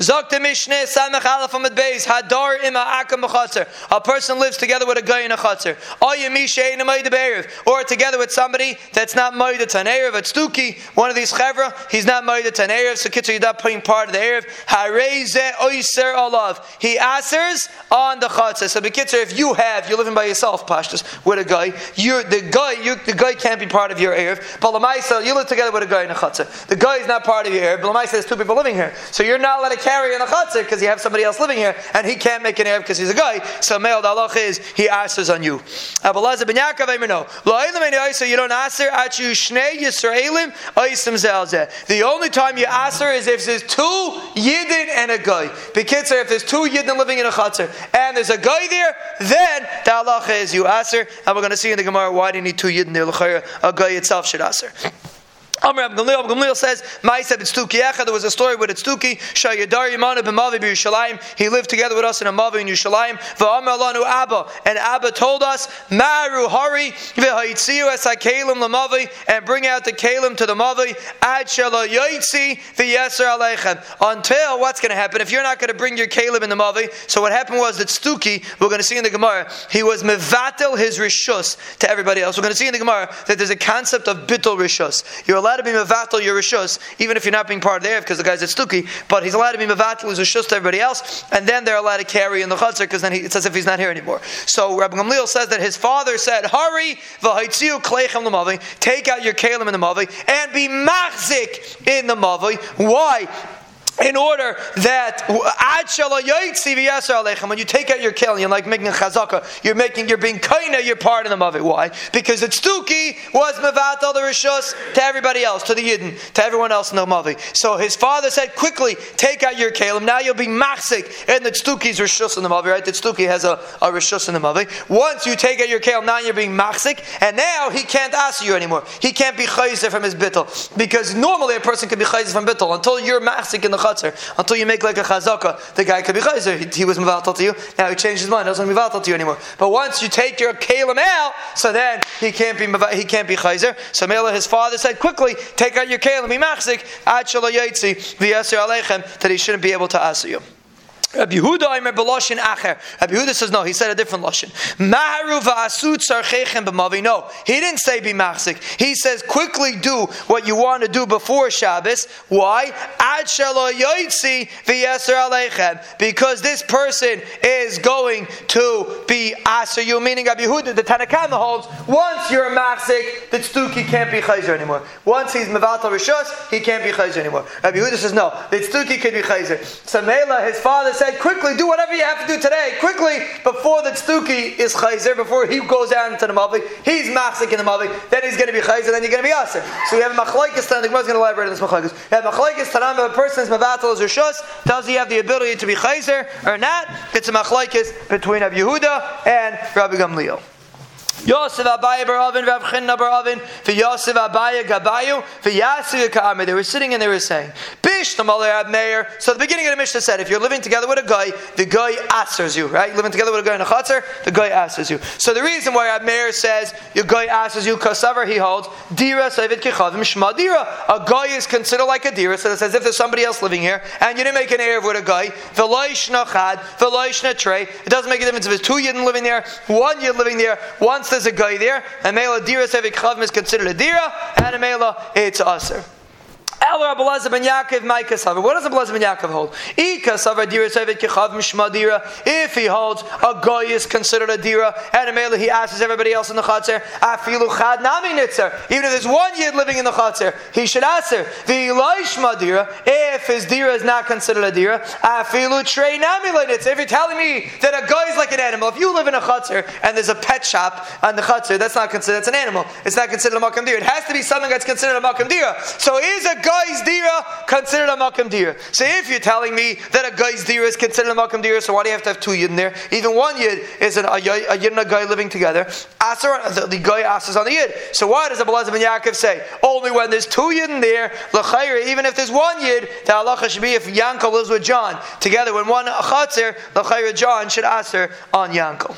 Zok the Mishneh Samech Aleph Amid Beis Hadar Ima Akam B'Chatzar. A person lives together with a guy in a chatzar. Or together with somebody that's not Moida to an Erev. It's Stuki, one of these Chevra, he's not Moida to an Erev. So Kitzur, you're not putting part of the Erev. Hareze Oyser Olav. He answers on the chatzar. So Kitzur, if you have, you're living by yourself, Pashtas, with a guy, you're the guy, you the guy can't be part of your Erev. But you live together with a guy in a chatzar. The guy is not part of your Erev. But Lamaisa, there's two people living here. So you're not allowed to carry in a chatzar because you have somebody else living here and he can't make an Erev because he's a guy. So Mel, the halach is he answers on you. Abelazar ben Yaakov, I know. You don't answer at you shnei Yisraelim oisim zelzeh. The only time you answer is if there's two yidden and a guy. Bekitzer, if there's two yidden living in a chatzar and there's a guy there, then the halacha is you answer. And we're going to see in the Gemara why do you need two yidden there? A guy itself should answer. Amr Ab Gamliel, Gamliel says, Ma'iseb Itztuki Echa, there was a story with Itztuki, Shayadar Yimana b'Yushalayim, he lived together with us in a Mavi in Yushalayim, v'Amr Alanu Abba, and Abba told us, Ma'aru Hari, v'Haitziu es HaKelim l'Mavi, and bring out the Kalim to the Mavi, Ad Shala Yaitzi v'Yeser Aleichem, until what's going to happen, if you're not going to bring your Kalim in the Mavi, so what happened was that Stuki, we're going to see in the Gemara, he was mevatel his rishus to everybody else. We're going to see in the Gemara that there's a concept of bittul rishus. You're allowed to be mevatel your rishus, even if you're not being part of there, because the guy's at stuki. But he's allowed to be mevatel his rishus to everybody else, and then they're allowed to carry in the chutzner because then he, it's as if he's not here anymore. So Rabbi Gamliel says that his father said, "Hurry, v'haitziu kleichem take out your kalim in the mavi, and be machzik in the mavi." Why? In order that when you take out your killing, you're like making a chazaka, you're making, you're being kaina, you're part of the mavi. Why? Because the tztuki was mevatel the rishus to everybody else, to the yidden, to everyone else in the mavi. So his father said, quickly take out your kalim. Now you'll be machzik and the tztuki's rishus in the mavi. Right? The tztuki has a, a rishus in the mavi. Once you take out your kalim, now you're being machzik, and now he can't ask you anymore. He can't be chayzer from his bittel because normally a person can be chayzer from bittel until you're machzik in the chutzner, until you make like a chazaka, the guy could be chayzer. He, he, was mivatal to you. Now he changed his mind. He doesn't mivatal to you anymore. But once you take your kalim out, so then he can't be he can't be chayzer. So Mela, his father said, quickly take out your kalim, be machzik, ad shalayitzi v'yaser alechem, that he shouldn't be able to ask you. Rabbi Yehuda Beloshin Acher. Rabbi Yehuda says no. He said a different lashon. Maharu va'asut tzarchechem b'mavi. No, he didn't say be machzik. He says quickly do what you want to do before Shabbos. Why? Ad shelo yoitzi v'yeser aleichem. Because this person is going to be aser you. Meaning Rabbi Yehuda, the Tanakhama holds. Once you're a machzik, the tztuki can't be chayzer anymore. Once he's mevatel rishus, he can't be chayzer anymore. Rabbi Yehuda says no. The tztuki can be chayzer. Samela, his father said, quickly, do whatever you have to do today, quickly, before the Stuki is Chayzer, before he goes down into the Mavi, he's Machzik in the Mavi, then he's going to be Chayzer, then you're going to be Aser. So we have Machlaikis Tanam, the Gemara is going to elaborate on this Machlaikis. We have Machlaikis Tanam, if a person is Mavatal as Rishus, does he have the ability to be Chayzer or not? It's a Machlaikis between Rabbi Yehuda and Rabbi Gamliel. Yosef Abaye Baravin, Rav Chinna Baravin, for Yosef Abaye Gabayu, for Ka'amir. They were sitting and they were saying, Bish the Maler So the beginning of the Mishnah said, if you're living together with a guy, the guy answers you, right? Living together with a guy in a chutzner, the guy answers you. So the reason why Abmeir says your guy answers you, kasavar he holds, Dira Savid Kichavim Shma Dira. A guy is considered like a Dira, so it's as if there's somebody else living here, and you didn't make an Erev with a guy. Veloish Nachad, Veloish Tre. It doesn't make a difference if there's two Yidden living there, one Yid living there, there's a guy there, and Mela Dira Sevik Chavim is considered a Dira, and Mela it's Aser. El Rabbi Elazar ben Yaakov, my kasaver. What does Rabbi Elazar ben Yaakov hold? I kasaver dira sevet kechav mishma dira. If he holds a goy is considered a dira, and a mele he asks everybody else in the chatzir, afilu chad nami nitzer. Even if there's one yid living in the chatzir, he should answer the ilishma dira. If his dira is not considered a dira, afilu trei nami nitzer. If you're telling me that a guy animal, if you live in a chatzir and there's a pet shop on the chatzir, that's not considered. That's an animal. It's not considered a makam dira. It has to be something that's considered a makam dira. So is a guy's dira considered a makam dira. So if you're telling me that a guy's dira is considered a makam dira, so why do you have to have two yid in there? Even one yid is an, a, a yid and a guy living together. Aser, the, the guy asks on the yid. So why does Abelazar ben Yaakov say only when there's two yid in there, l'chayre, even if there's one yid, the halacha should be if Yankel lives with John together. When one chatzir, l'chayre John should aser on Yankel.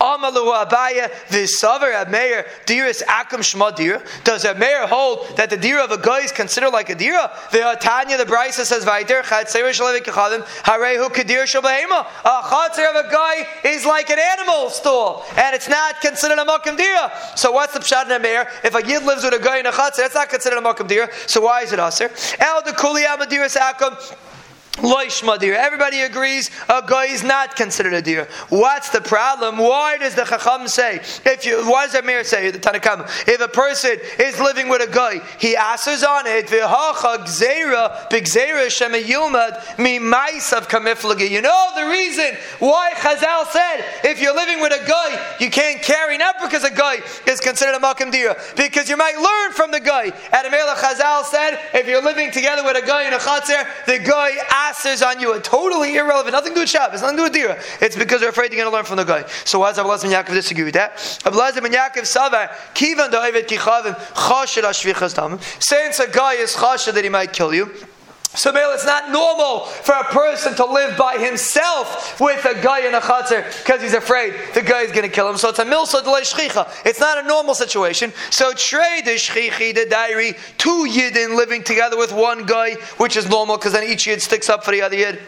Amalu Abaya Visaver Ameir Diris Akum Shma Dira. Does a mayor hold that the dira of a guy is considered like a dira? The Tanya, the Brisa says Vaiter Chatzer Shalevik Kachadim Harehu Kadir Shabahema. A chatzer of a guy is like an animal stall, and it's not considered a makam dira. So what's the pshat in a mayor? If a yid lives with a guy in a chatzer, that's not considered a makam dira. So why is it aser? El the kuli amadiras akum. Loishma deer. Everybody agrees a guy is not considered a deer. What's the problem? Why does the Chacham say, if you, why does the Mir say, the Tanakam, if a person is living with a guy, he asks on it, v'hacha gzeira, b'gzeira shema. You know the reason why Chazal said, if you're living with a guy, you can't carry, not because a guy is considered a makam deer, because you might learn from the guy. And Amela Chazal said, if you're living together with a guy in a chatzir, the guy on you are totally irrelevant. Nothing to do with Shabbos, nothing to do with Dira. It's because they're afraid they're going to learn from the guy. So why does Abelazar ben Yaakov disagree with that? Abelazar ben Yaakov Savar, Kivan David Kichavim, Chashir Ashvichas Dam. Since a guy is Chashir that he might kill you, so, Mel, it's not normal for a person to live by himself with a guy in a chatzar because he's afraid the guy is going to kill him. So it's a milsa shchicha. It's not a normal situation. So trade the the diary, two yidden living together with one guy, which is normal because then each yid sticks up for the other yid.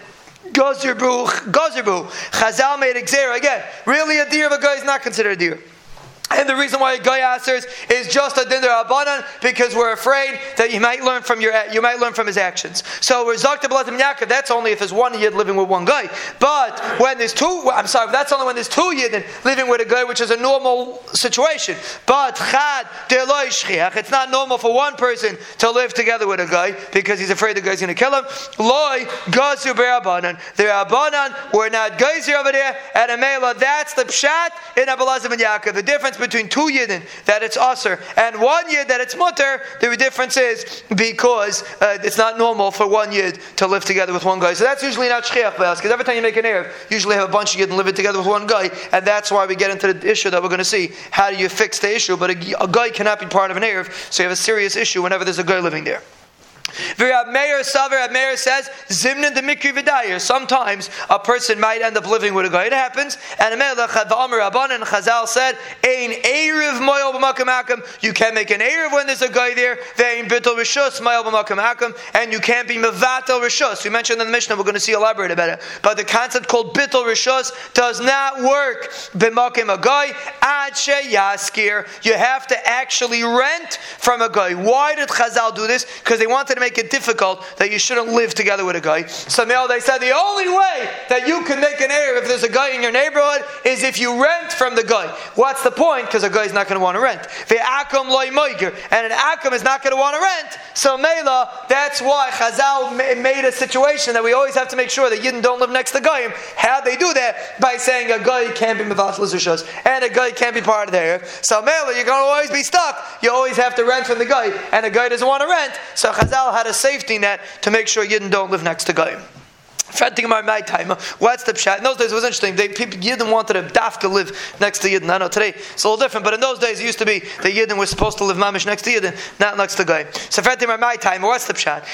Gazerbu, Gazerbu. Chazal made a again. Really, a deer of a guy is not considered a deer. And the reason why guy answers is just a dinder abanan because we're afraid that you might learn from your you might learn from his actions. So we're zakta blatim yaakov. That's only if there's one yid living with one guy. But when there's two, I'm sorry, that's only when there's two yid living with a guy, which is a normal situation. But chad it's not normal for one person to live together with a guy because he's afraid the guy's going to kill him. Loy gazu be'abanan. The abanan were not guys over there at a. That's the pshat in Abelazim and Yaakov. The difference between two yidden that it's usr and one yid that it's mutter. The difference is because uh, it's not normal for one yid to live together with one guy. So that's usually not shchiach because every time you make an erev, usually have a bunch of yidden living together with one guy, and that's why we get into the issue that we're going to see. How do you fix the issue? But a, a guy cannot be part of an erev, so you have a serious issue whenever there's a guy living there. Meir says Zimnin the Mikri Vidayir. Sometimes a person might end up living with a guy. It happens. And and Chazal said, Ein Erev Moyel B'Makam You can't make an Erev when there's a guy there. Vein Bittel Rishus Moyel B'Makam And you can't be Mevatel Rishus. We mentioned in the Mishnah. We're going to see elaborate about it. But the concept called Bittel Rishus does not work. B'Makim a guy Ad Yaskir. You have to actually rent from a guy. Why did Chazal do this? Because they wanted to make it difficult that you shouldn't live together with a guy. So now they said the only way that you can make an heir if there's a guy in your neighborhood is if you rent from the guy. What's the point? Because a guy's not going to want to rent. The akum loy and an akum is not going to want to rent. So Mela, that's why Chazal made a situation that we always have to make sure that Yidden don't live next to Goyim. How they do that? By saying a guy can't be Mevatel and a guy can't be part of there. So Mela, you're going to always be stuck. You always have to rent from the guy, and the guy doesn't want to rent. So Chazal had a safety net to make sure Yidden don't live next to Goyim. My time. What's the pshat? In those days, it was interesting. They, people, Yidden wanted to live next to Yidden. I know today it's a little different, but in those days, it used to be that Yidden were supposed to live mamish next to Yidden, not next to guy. So, my time. What's the pshat?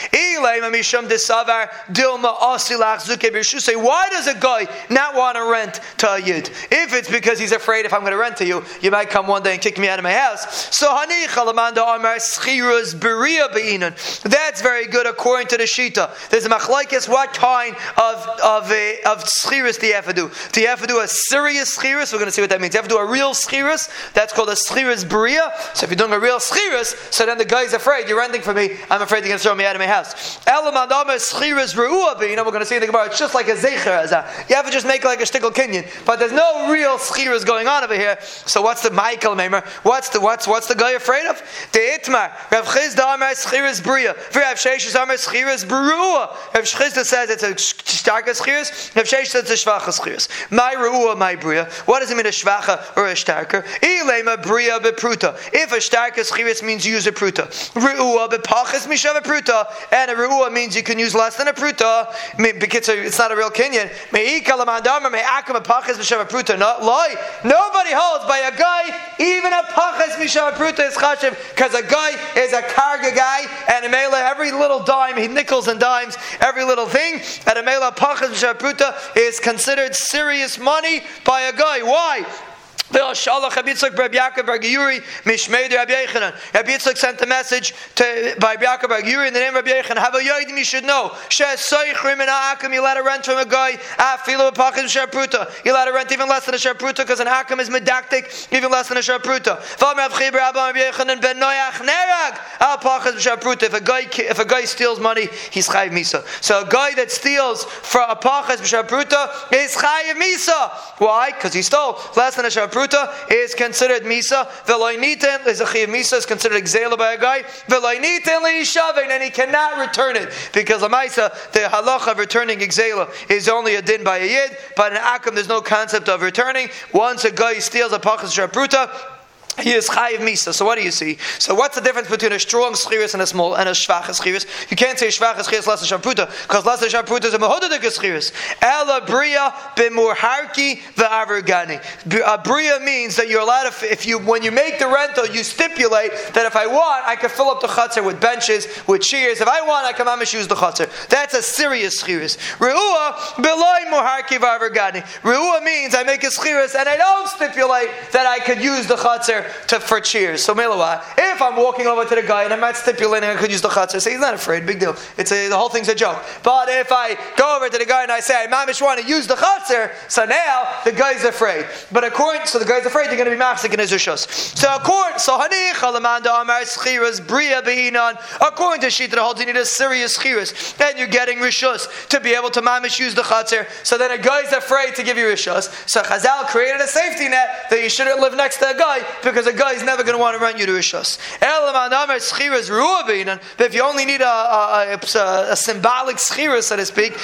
Why does a guy not want to rent to a Yid? If it's because he's afraid if I'm going to rent to you, you might come one day and kick me out of my house. So, that's very good according to the Shita. There's a machlaikis, what kind of of a, of schiris you have to do? A serious schiris? We're going to see what that means. You have to do a real schiris. That's called a schiris bria. So if you're doing a real schiris, so then the guy's afraid you're renting from me. I'm afraid you're going to throw me out of my house. Elamandama schiris beruah. You know we're going to see in the Gemara. It's just like a zecher. You have to just make like a shtickle kinyan, but there's no real schiris going on over here. So what's the Michael Maimer? What's the what's what's the guy afraid of? The itmar. Rav Chisda Amar schiris bria. Rav Sheshes Amar schiris beruah. Rav Chisda says it's a starka schiris. Rav Sheish says a shvacha schiris. My ruah, my bria. What does it mean a shvacha or a starker? Ilema bria bepruta. If a starka schiris means you use a pruta. Ruah bepachas mishav pruta. And a ruah means you can use less than a pruta. Because it's not a real pruta. Not lie. Nobody holds by a guy, even a pachas mishav pruta is chashiv, because a guy is a karga guy, and a mele, every little dime, he nickels and dimes, every little thing, and a mela pachas mishav is considered serious money by a guy. Why? Rabbi Yitzchak Rabbi Rabbi. Rabbi sent a message to by Rabbi Yaakov Bar Giyuri in the name of Rabbi Yechanan. Have a yodim you should know. You let a rent from a guy. Afilu apachim sharpruta. You let a rent even less than a sharpruta because an akum is medactic, even less than a sharpruta. Rabbi. If a guy if a guy steals money, he's chayiv misa. So a guy that steals for apachim sharpruta is chayiv misa. Why? Because he stole less than a sharpruta is considered misa. Veloiniten is a chiv misa is considered exela by a guy. Veloiniten leishavin and he cannot return it because lamaisa the halacha of returning exela is only a din by a yid. But in akum there's no concept of returning. Once a guy steals a pachas sharpruta he is chayiv misa. So what do you see? So what's the difference between a strong schiris and a small and a schwach schiris? You can't say schwach schiris less than shamputa because less than shamputa is a mehodadik schiris. Ela bria b'murharki ve'avergani. A bria means that you're allowed to if you when you make the rental you stipulate that if I want I can fill up the chutzner with benches with chairs. If I want I can mamish use the chutzner. That's a serious schiris. Reua beloy muharki ve'avergani. Reua means I make a schiris and I don't stipulate that I could use the chutzner to, for cheers. So Melawa, if I'm walking over to the guy and I'm not stipulating I could use the chutzah, say he's not afraid, big deal. It's a, the whole thing's a joke. But if I go over to the guy and I say, I mamish want to use the chutzah, so now the guy's afraid. But according, so the guy's afraid you're going to be machzik in his rishus. So according, so hani chalamanda amar schiras bria behinan. According to Shita, the whole you need a serious schiras, and you're getting rishus to be able to mamish use the chutzah. So then a guy's afraid to give you rishus. So Chazal created a safety net that you shouldn't live next to a guy because a guy is never going to want to rent you to Rishos. But if you only need a, a, a, a symbolic schira, so to speak,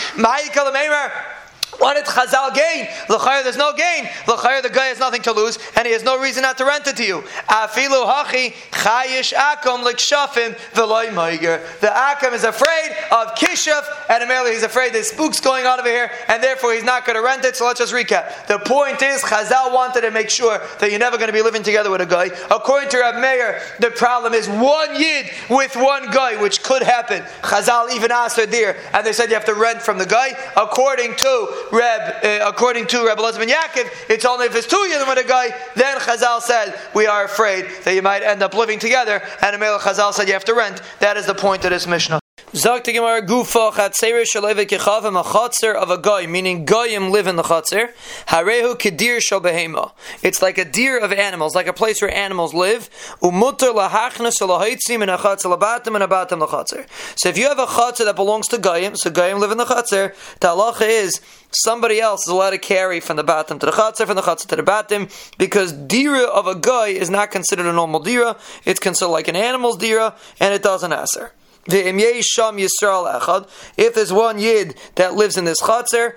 what did Chazal gain? L'chayr, there's no gain. L'chayr, the guy has nothing to lose, and he has no reason not to rent it to you. Afilu hachi chayish akom l'kshafim v'loy meiger. The akom is afraid of kishaf, and Amelia he's afraid there's spooks going on over here, and therefore he's not going to rent it. So let's just recap. The point is, Chazal wanted to make sure that you're never going to be living together with a guy. According to Rab Meir, the problem is one yid with one guy, which could happen. Chazal even asked her there, and they said you have to rent from the guy. According to Reb, uh, according to Reb Elazar Yaakov, it's only if it's two Yedim with a guy, then Chazal said, we are afraid that you might end up living together, and Amel Chazal said you have to rent. That is the point of this Mishnah. Zok the Gemara Gufa Chatzeir Shaleve Kechavim a Chatzer of a guy, meaning goyim live in the Chatzer. Harehu Kedir Shal Behema. It's like a deer of animals, like a place where animals live. Umutter Lahachnas Lahaitzim and a Chatzer Labatim and a Batim Lachatzer. So if you have a Chatzer that belongs to goyim, so goyim live in the Chatzer, the halacha is somebody else is allowed to carry from the batim to the chatzar, from the chatzar to the batim, because dira of a guy is not considered a normal dira. It's considered like an animal's dira, and it doesn't answer. If there's one yid that lives in this chatzar,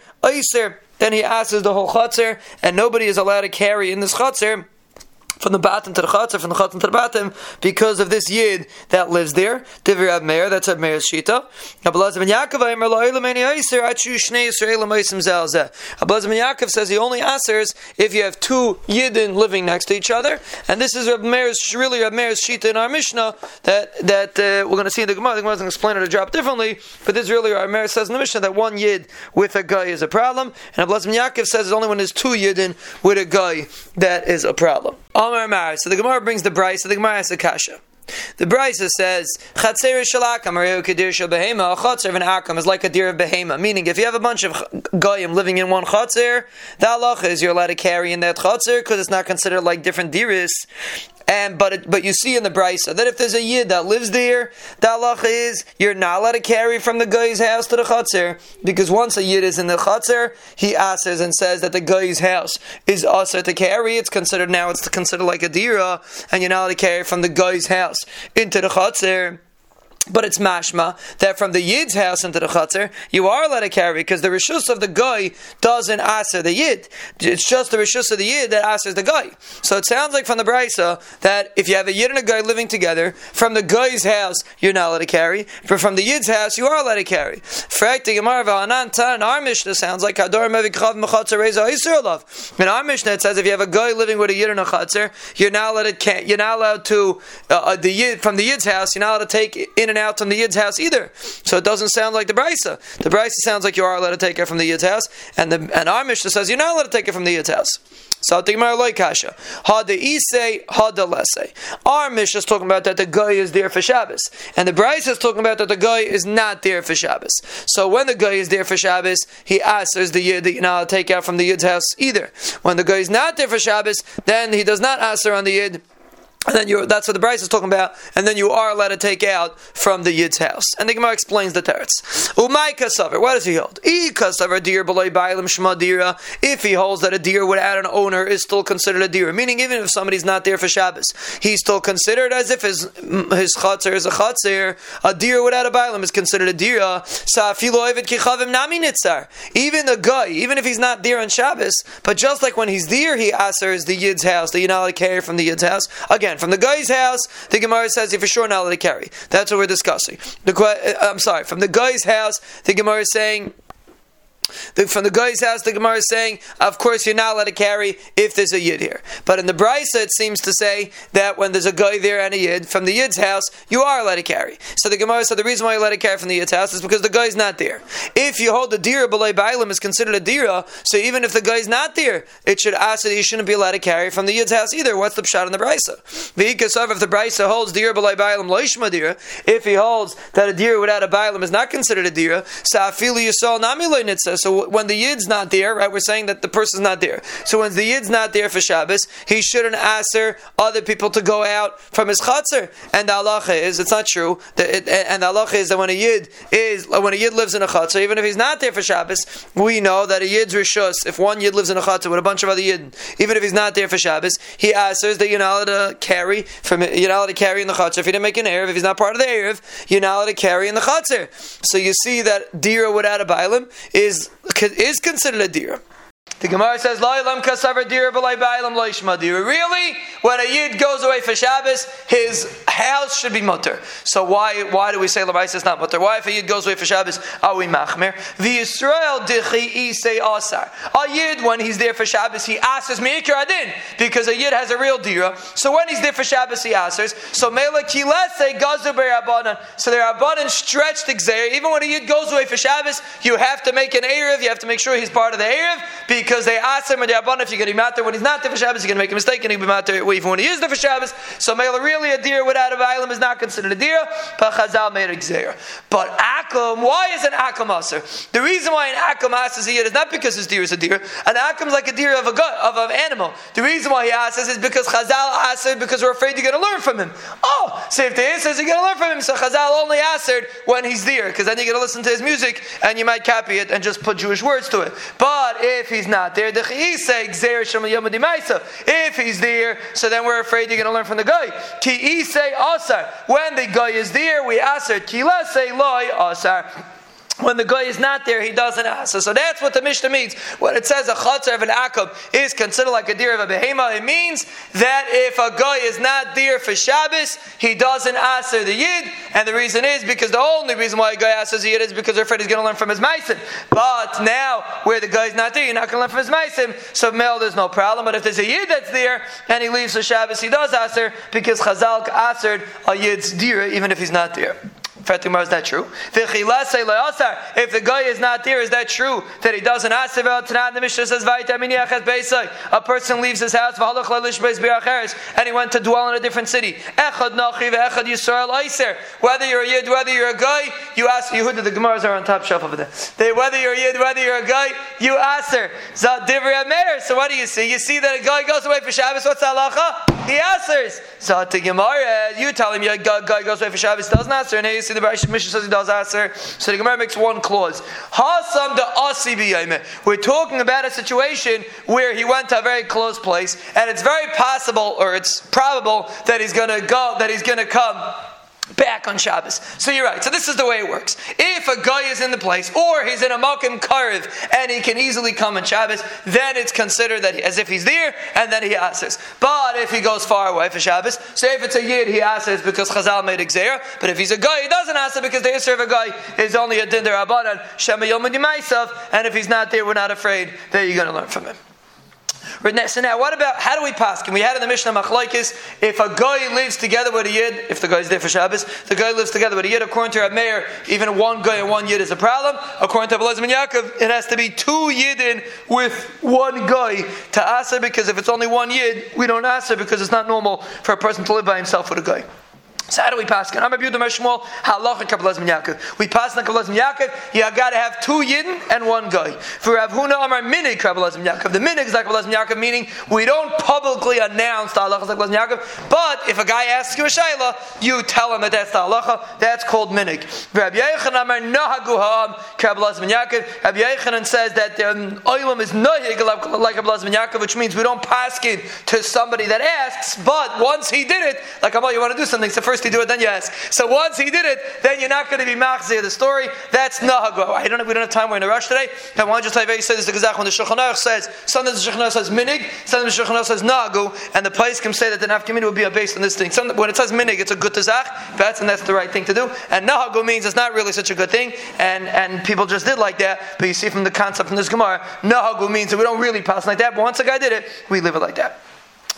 then he asks the whole chatzar, and nobody is allowed to carry in this chatzar from the bottom to the chatzar, from the chatzar to the bottom, because of this yid that lives there. Divir Ab Meir, that's Ab Meir's shita. Abelazar ben Yaakov, ben Yaakov says he only answers if you have two yidden living next to each other, and this is Rab Meir's, really Rab Meir's shita in our Mishnah, that, that uh, we're going to see in the Gemara, the Gemara doesn't explain it a drop differently, but this really Rab Meir says in the Mishnah that one yid with a guy is a problem, and Abelazar ben Yaakov says it's only when there's two yidden with a guy that is a problem. Mar. So the Gemara brings the Brisa, so the Gemara has a kasha. The Brisa says, Chatzer shalakam or kadir shel behema, a chatzer of an akam is like a deer of behema. Meaning, if you have a bunch of goyim living in one chatzer, the halacha is you're allowed to carry in that chatzer because it's not considered like different diris. And but it, but you see in the brisa that if there's a yid that lives there, the halacha is you're not allowed to carry from the guy's house to the chutzner because once a yid is in the chutzner, he asks and says that the guy's house is also to carry. It's considered now it's considered like a dira, and you're not allowed to carry from the guy's house into the chutzner. But it's mashma that from the yid's house into the chutzner, you are allowed to carry because the rishus of the guy doesn't answer the yid. It's just the rishus of the yid that answers the guy. So it sounds like from the brisa that if you have a yid and a guy living together, from the guy's house you're not allowed to carry, but from the yid's house you are allowed to carry. In our Mishnah sounds like Hador In our Mishnah it says if you have a guy living with a yid and a chutzner, you're not allowed to you're not allowed to uh, uh, the yid from the yid's house. You're not allowed to take in and out from the Yid's house either. So it doesn't sound like the Brisa. The Brisa sounds like you are allowed to take it from the Yid's house, and the and our Mishnah says you're not allowed to take it from the Yid's house. So kasha. Ha de ise, ha de lese. Our Mishnah is talking about that the guy is there for Shabbos, and the Brisa is talking about that the guy is not there for Shabbos. So when the guy is there for Shabbos, he asks the yid that you know take out from the yid's house either. When the guy is not there for Shabbos, then he does not ask on the yid and then you that's what the Brisa is talking about, and then you are allowed to take out from the Yid's house. And the Gemara explains the teretz. Umay kasaver, what does he hold? E kasaver deer below bailim shma dira. If he holds that a deer without an owner is still considered a deer, meaning even if somebody's not there for Shabbos, he's still considered as if his his chatzir is a chatzir. A deer without a bailim is considered a dira. Even the guy, even if he's not there on Shabbos, but just like when he's there, he answers the Yid's house. The carry from the Yid's house again again, from the guy's house, the Gemara says you're for sure not allowed to carry. That's what we're discussing. The, uh, I'm sorry, from the guy's house, the Gemara is saying the, from the guy's house, the Gemara is saying, of course, you're not allowed to carry if there's a yid here. But in the Brisa, it seems to say that when there's a guy there and a yid, from the yid's house, you are allowed to carry. So the Gemara said the reason why you let to carry from the yid's house is because the guy's not there. If you hold the dira below bailim is considered a dira, so even if the guy's not there, it should ask that you shouldn't be allowed to carry from the yid's house either. What's the pshat in the Brisa? If the Brisa holds dira below bailim loishma dira, if he holds that a dira without a bailim is not considered a dira, so afili yisol nami so when the yid's not there, right, we're saying that the person's not there. So when the yid's not there for Shabbos, he shouldn't answer other people to go out from his chatzar. And the halacha is, it's not true. It, and the halacha is that when a yid is, uh, when a yid lives in a chatzar, even if he's not there for Shabbos, we know that a yid's rishus, if one yid lives in a chatzar with a bunch of other yid, even if he's not there for Shabbos, he answers that you're not allowed to carry from, you're not allowed to carry in the chatzar. If he didn't make an erev, if he's not part of the erev, you're not allowed to carry in the chatzar. So you see that dira without a bailim is is considered a deer. The Gemara says, Really? When a Yid goes away for Shabbos, his house should be mutter. So why why do we say Labais is not mutter? Why if a Yid goes away for Shabbos, are we machmer? The Israel dichi say asar. A Yid, when he's there for Shabbos, he asks Meikir Adin, because a Yid has a real dira. So when he's there for Shabbos, he asks. So Mela Kilese Gazu Rabbanan. So the Rabbanan stretched the Even when a Yid goes away for Shabbos, you have to make an Erev, you have to make sure he's part of the Erev, because they asked him, if you're going to be matter when he's not there for Shabbos, you're going to make a mistake and he'll be matter even when he is there for Shabbos. So Mela, really a deer without a violum is not considered a deer, but made a. But Akum, why is an Akum aser? The reason why an Akum asks a is not because his deer is a deer. An Akum is like a deer of a gut, of an animal. The reason why he asks is because Chazal asked because we're afraid you're going to learn from him. Oh, so if the answer is you're going to learn from him, so Chazal only answered when he's there, because then you're going to listen to his music and you might copy it and just put Jewish words to it. But if he's not there. The if he's there, so then we're afraid you're going to learn from the guy. Ki asar. When the guy is there, we asar. Ki say loy asar. When the guy is not there, he doesn't ask. So that's what the Mishnah means. When it says a chatzar of an akab is considered like a deer of a behema, it means that if a guy is not there for Shabbos, he doesn't answer the yid. And the reason is because the only reason why a guy asks the yid is because they're afraid he's going to learn from his meisim. But now, where the guy's not there, you're not going to learn from his meisim. So male, there's no problem. But if there's a yid that's there and he leaves for Shabbos, he does answer because Chazal answered a yid's deer even if he's not there. Fatima, is that true? If the guy is not there, is that true that he doesn't ask? The Mishnah says, A person leaves his house and he went to dwell in a different city. Whether you're a yid, whether you're a guy, you ask Yehuda, the Gemaras are on top shelf over there. Whether you're a yid, whether you're a guy, you ask her. So what do you see? You see that a guy goes away for Shabbos, what's the halacha? He answers. So you tell him a guy goes away for Shabbos, doesn't answer, and he see the Mishnah says he does answer. So the Gemara makes one clause. Hasam the We're talking about a situation where he went to a very close place, and it's very possible, or it's probable, that he's going to go, that he's going to come back on Shabbos. So you're right. So this is the way it works. If a guy is in the place, or he's in a Makim Karev, and he can easily come on Shabbos, then it's considered that he, as if he's there, and then he asks. But if he goes far away for Shabbos, say if it's a Yid, he asks because Chazal made Xer, but if he's a guy, he doesn't ask because the Yisr of a guy is only a Dinder Abanan, Shema Yom and if he's not there, we're not afraid that you're going to learn from him. So now, what about how do we pass? Can we had in the Mishnah Machlaikis if a guy lives together with a yid, if the guy guy's there for Shabbos, the guy lives together with a yid. According to Rab Meir, even one guy and one yid is a problem. According to Abelazim and Yaakov, it has to be two yidin with one guy to answer because if it's only one yid, we don't answer because it's not normal for a person to live by himself with a guy. So how do we pass? I'm a beautiful Shmuel. Halacha Kabbalah Yaakov. We pass on Kabbalah Yaakov. You got to have two yidden and one guy. For Rav Huna Amar Minig Kabbalah Yaakov. The Minig is like Kabbalah Yaakov, meaning we don't publicly announce the halacha Kabbalah Yaakov. But if a guy asks you a shayla, you tell him that that's the halacha. That's called Minig. Rabbi Yechon Amar Nahagu Kabbalah Yaakov. Rabbi Yechanan says that um, oilam is nohig like Kabbalah Yaakov, which means we don't pass it to somebody that asks. But once he did it, like Amal, you want to do something. So first you do it, then you ask. So once he did it, then you're not going to be machzir the story. That's nahago. I don't. Know. We don't have time. We're in a rush today. I want to just tell you very says the gazach when the Shulchan Aruch says sometimes the Shulchan Aruch says minig, sometimes the Shulchan Aruch says nagu, and the place can say that the nafkamina would be based on this thing. Some, when it says minig, it's a good tazach. That's and that's the right thing to do. And nahago means it's not really such a good thing, and and people just did like that. But you see from the concept from this gemara, nahago means that we don't really pass like that. But once a guy did it, we live it like that.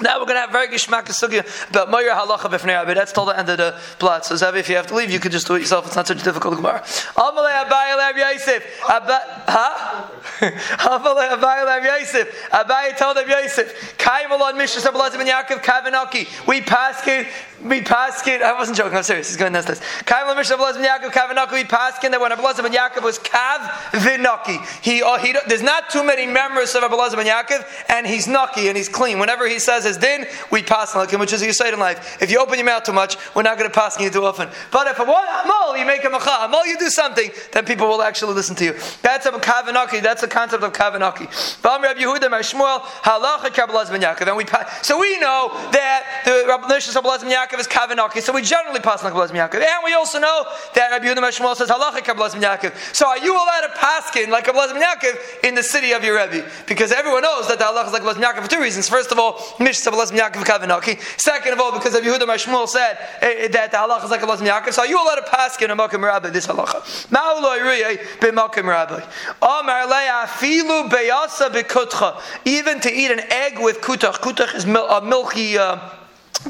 Now we're going to have very gishmak sugya about Moyer halacha b'fnei Rabbi. That's till the end of the plot. So Zavi, if you have to leave, you can just do it yourself. It's not such a difficult gemara. Amalei Abayi Lev Yosef. Huh? Amalei Abayi Lev Yosef. Abayi told Lev Yosef. Kaimal on Mishnah Sabbalazim and Yaakov Kavanaki. We pass. We pass it. I wasn't joking. I'm serious. He's going this. Kaimal on Mishnah Sabbalazim and Yaakov Kavanaki. We pass it that when Abbalazim and Yaakov was Kav Vinaki. He, uh, he, there's not too many members of Abbalazim and Yaakov, and he's nucky and he's clean. Whenever he says his din, we pass on him, which is a say in life. If you open your mouth too much, we're not going to pass you too often. But if a mole, you make a macha, mole, you do something, then people will actually listen to you. That's a kavanaki. That's the concept of kavanaki. And we pass. So we know that the Rabbi Nishas Kabbalah Yaakov is kavanaki. So we generally pass on Kabbalah Yaakov. And we also know that Rabbi Yehuda Shmuel says halacha Kabbalah Yaakov. So are you allowed to pass in like Kabbalah Yaakov in the city of your Rebbe? Because everyone knows that the halacha is like Kabbalah Yaakov for two reasons. First of all, Second of all, because of Yehuda Mashmuel said eh, that the halacha is like Allah Yaakov, so are you allowed to pass in a Makim Rabbi this halacha? Even to eat an egg with kutach. Kutach is a milky. Uh,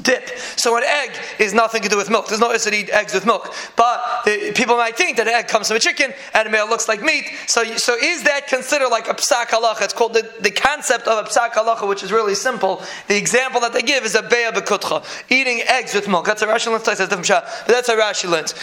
dip. So an egg is nothing to do with milk. There's no to eat eggs with milk. But the, people might think that an egg comes from a chicken and it looks like meat. So, so is that considered like a psak halacha? It's called the, the concept of a psak halacha, which is really simple. The example that they give is a beya bekutcha, eating eggs with milk. That's a Rashi learns. That's different shot, but that's a.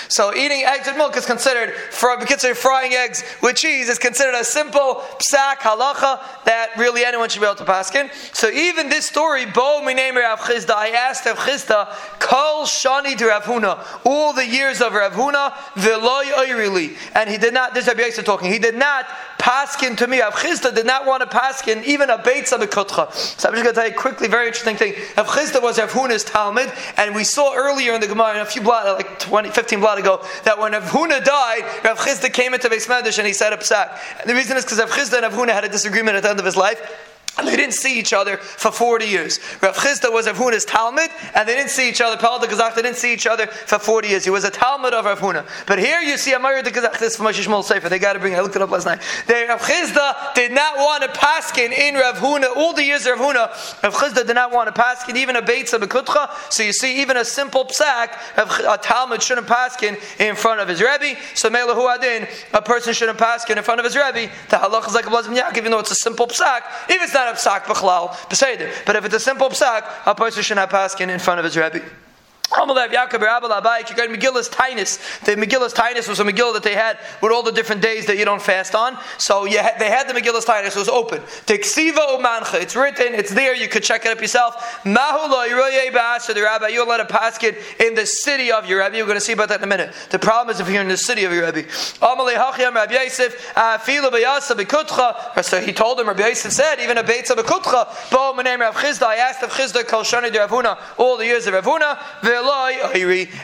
So eating eggs with milk is considered, for considered frying eggs with cheese is considered a simple psak halacha that really anyone should be able to pass in. So even this story, bo minemer chizda, I asked of Chisda, Kol Shani to Rav Huna, all the years of Rav Huna, Veloy Oirili. And he did not, this is Rabbi Yosef talking, he did not paskin to me. Rav Chisda did not want to paskin even a Beitza Bekutcha. So I'm just going to tell you quickly, very interesting thing. Rav Chisda was Rav Huna's Talmud, and we saw earlier in the Gemara, a few blot, like 20, 15 blot ago, that when Rav Huna died, Rav Chisda came into Beis Medrash and he said a psak. And the reason is because Rav Chisda and Rav Huna had a disagreement at the end of his life. And they didn't see each other for 40 years. Rav Chisda was Rav Huna's Talmud, and they didn't see each other. Paul the Gazach, they didn't see each other for 40 years. He was a Talmud of Rav Huna. But here you see Amir the Gazach, this is from Moshe Shmuel Sefer. They got to bring it. I looked it up last night. They, Rav Chisda did not want to paskin in Rav Huna. All the years of Rav Huna, Rav Chisda did not want to paskin, even a Beitza Bekutcha. So you see, even a simple psak, a Talmud shouldn't paskin in front of his Rebbe. So Melahu Adin, a person shouldn't paskin in front of his Rebbe. The halach is like a Blazim even though it's a simple psak. If it's not a psak, but if it's a simple psak, a person should not pass in front of his rabbi. Amalev got Megillah's Tainus. The Megillah's Tainus was a Megillah that they had with all the different days that you don't fast on. So had, they had the Megillah's Tainus, it was open. Teksiva Umancha, it's written, it's there, you could check it up yourself. Mahula Ba'asa, the Rabbi, you'll let a paskin in the city of your Rabbi. You're going to see about that in a minute. The problem is if you're in the city of your Rabbi. Amalei Hachyam Rabbi Yosef, Fila Bayasa Bekutcha. So he told him, Rabbi Yosef said, even a Beitza Bekutcha, Bo Menem Rav Chisda, I asked of Chisda all the years of Ravuna,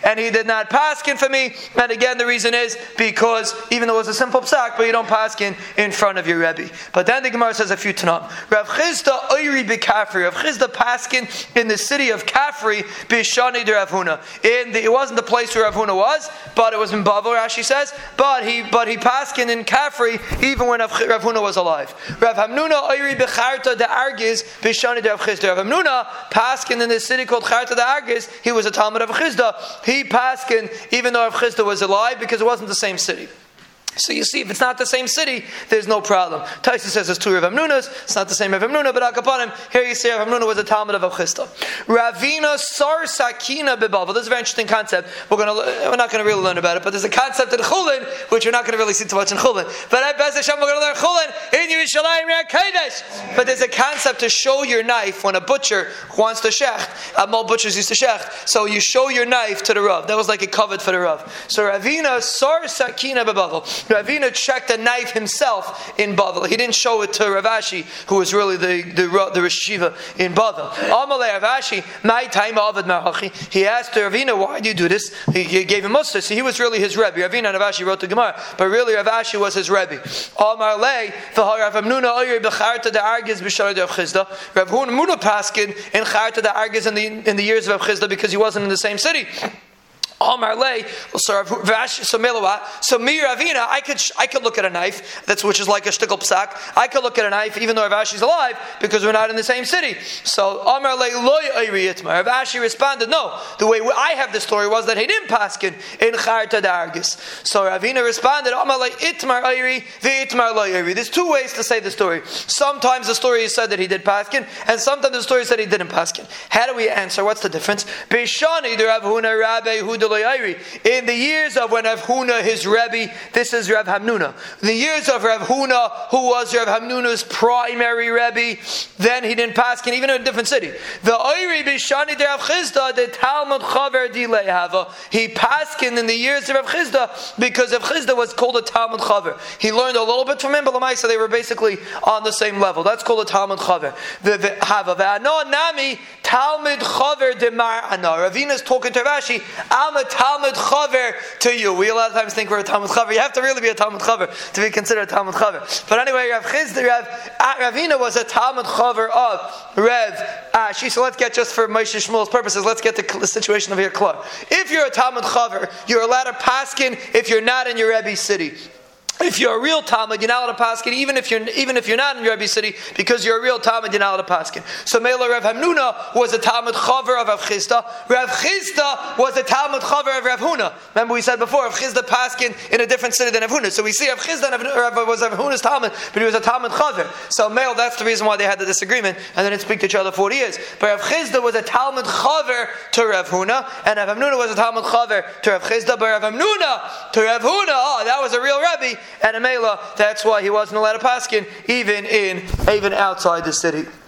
and he did not paskin for me. And again, the reason is because even though it was a simple psak, but you don't paskin in front of your Rebbe. But then the Gemara says a few tanam. Rav Chisda Oiri B'Kafri. Rav Chisda paskin in the city of Kafri B'Shani de Huna. In the, it wasn't the place where Rav Huna was, but it was in Bavel, Rashi says. But he but he paskin in Kafri even when Rav Huna was alive. Rav Hamnuna Oiri B'Charta de Argiz B'Shani de Rav Chisda. Rav Hamnuna paskin in the city called Charta de Argiz. He was a Talmud of Chisda. He paskin even though Rav Chisda was alive because it wasn't the same city. So you see, if it's not the same city, there's no problem. Taisa says it's two Rav Amnunas. It's not the same Rav Amnuna, but Akapanim, here you say Rav Amnuna was a Talmud of Avchista. Ravina Sar Sakina Bibalva. This is a very interesting concept. We're, gonna, we're not going to really learn about it, but there's a concept in Chulin, which we're not going to really see too much in Chulin. But at Bez Hashem, we're going to learn Chulin Yerushalayim Kodesh. But there's a concept to show your knife when a butcher wants to shecht. Uh, more butchers used to shecht. So you show your knife to the Rav. That was like a covet for the Rav. So Ravina Sar Sakina Bibalva. Ravina checked a knife himself in Bavel. He didn't show it to Ravashi, who was really the the, the Rosh in Bavel. Amalei Ravashi, my time Avad Marachi. He asked Ravina, why do you do this? He, he gave him Musa. So he was really his Rebbe. Ravina and Ravashi wrote the Gemara, but really Ravashi was his Rebbe. Amalei, Rav Amnuna Oyer Becharta the Argiz B'Shar of Chisda. Rav Huna Paskin in Charta the Argiz in the in the years of Chisda because he wasn't in the same city. So so me Ravina, I could I could look at a knife that's which is like a shtickle psak. I could look at a knife even though Rav alive because we're not in the same city. So Omar lay loy Rav Ashi responded, no. The way I have the story was that he didn't paskin in Charta Dargis. So Ravina responded, Omar lay itmar ayri itmar There's two ways to say the story. Sometimes the story is said that he did paskin, and sometimes the story said he didn't paskin. How do we answer? What's the difference? Bishani Rabbe Huda in the years of when Rav Huna, his Rebbe, this is Rav Hamnuna. In the years of Rav Huna, who was Rav Hamnuna's primary Rebbe, then he didn't pass, and even in a different city. The Oiri Bishani de Rav Chisda, the Talmud Chaver di Lehava, he passed in the years of Rav Chisda because Rav Chisda was called a Talmud Chaver. He learned a little bit from him, but Lamaisa, they were basically on the same level. That's called a Talmud Chaver. The Hava. Ve'ano Nami, Talmud Chaver de Mar Ana. Ravina's talking to Rashi, a Talmud Chaver to you. We a lot of times think we're a Talmud Chaver. You have to really be a Talmud Chaver to be considered a Talmud Chaver. But anyway, Rav Chisda, Rav, uh, Ravina was a Talmud Chaver of Rev Ashi. So let's get just for Moshe Shmuel's purposes, let's get the situation of here clear. If you're a Talmud Chaver, you're allowed to paskin if you're not in your Rebbe city. If you're a real Talmud, you're not allowed to paskin, even if you're even if you're not in your city, because you're a real Talmud, you're not allowed to paskin. So Mela Rav Hamnuna was a Talmud chaver of Rav Chisda. Rav Chisda was a Talmud chaver of Rav Huna. Remember we said before, Rav Chisda paskin in a different city than Rav Huna. So we see Rav was Rav Huna's Talmud, but he was a Talmud chaver. So Mela, that's the reason why they had the disagreement, and they didn't speak to each other 40 years. But Rav Chisda was a Talmud chaver to Rav Huna, and Rav Hamnuna was a Talmud chaver to Rav Chisda. But Rav Hamnuna to Rav Huna, oh, that was a real Rebbe and a Mela. That's why he wasn't allowed to paskin even in even outside the city.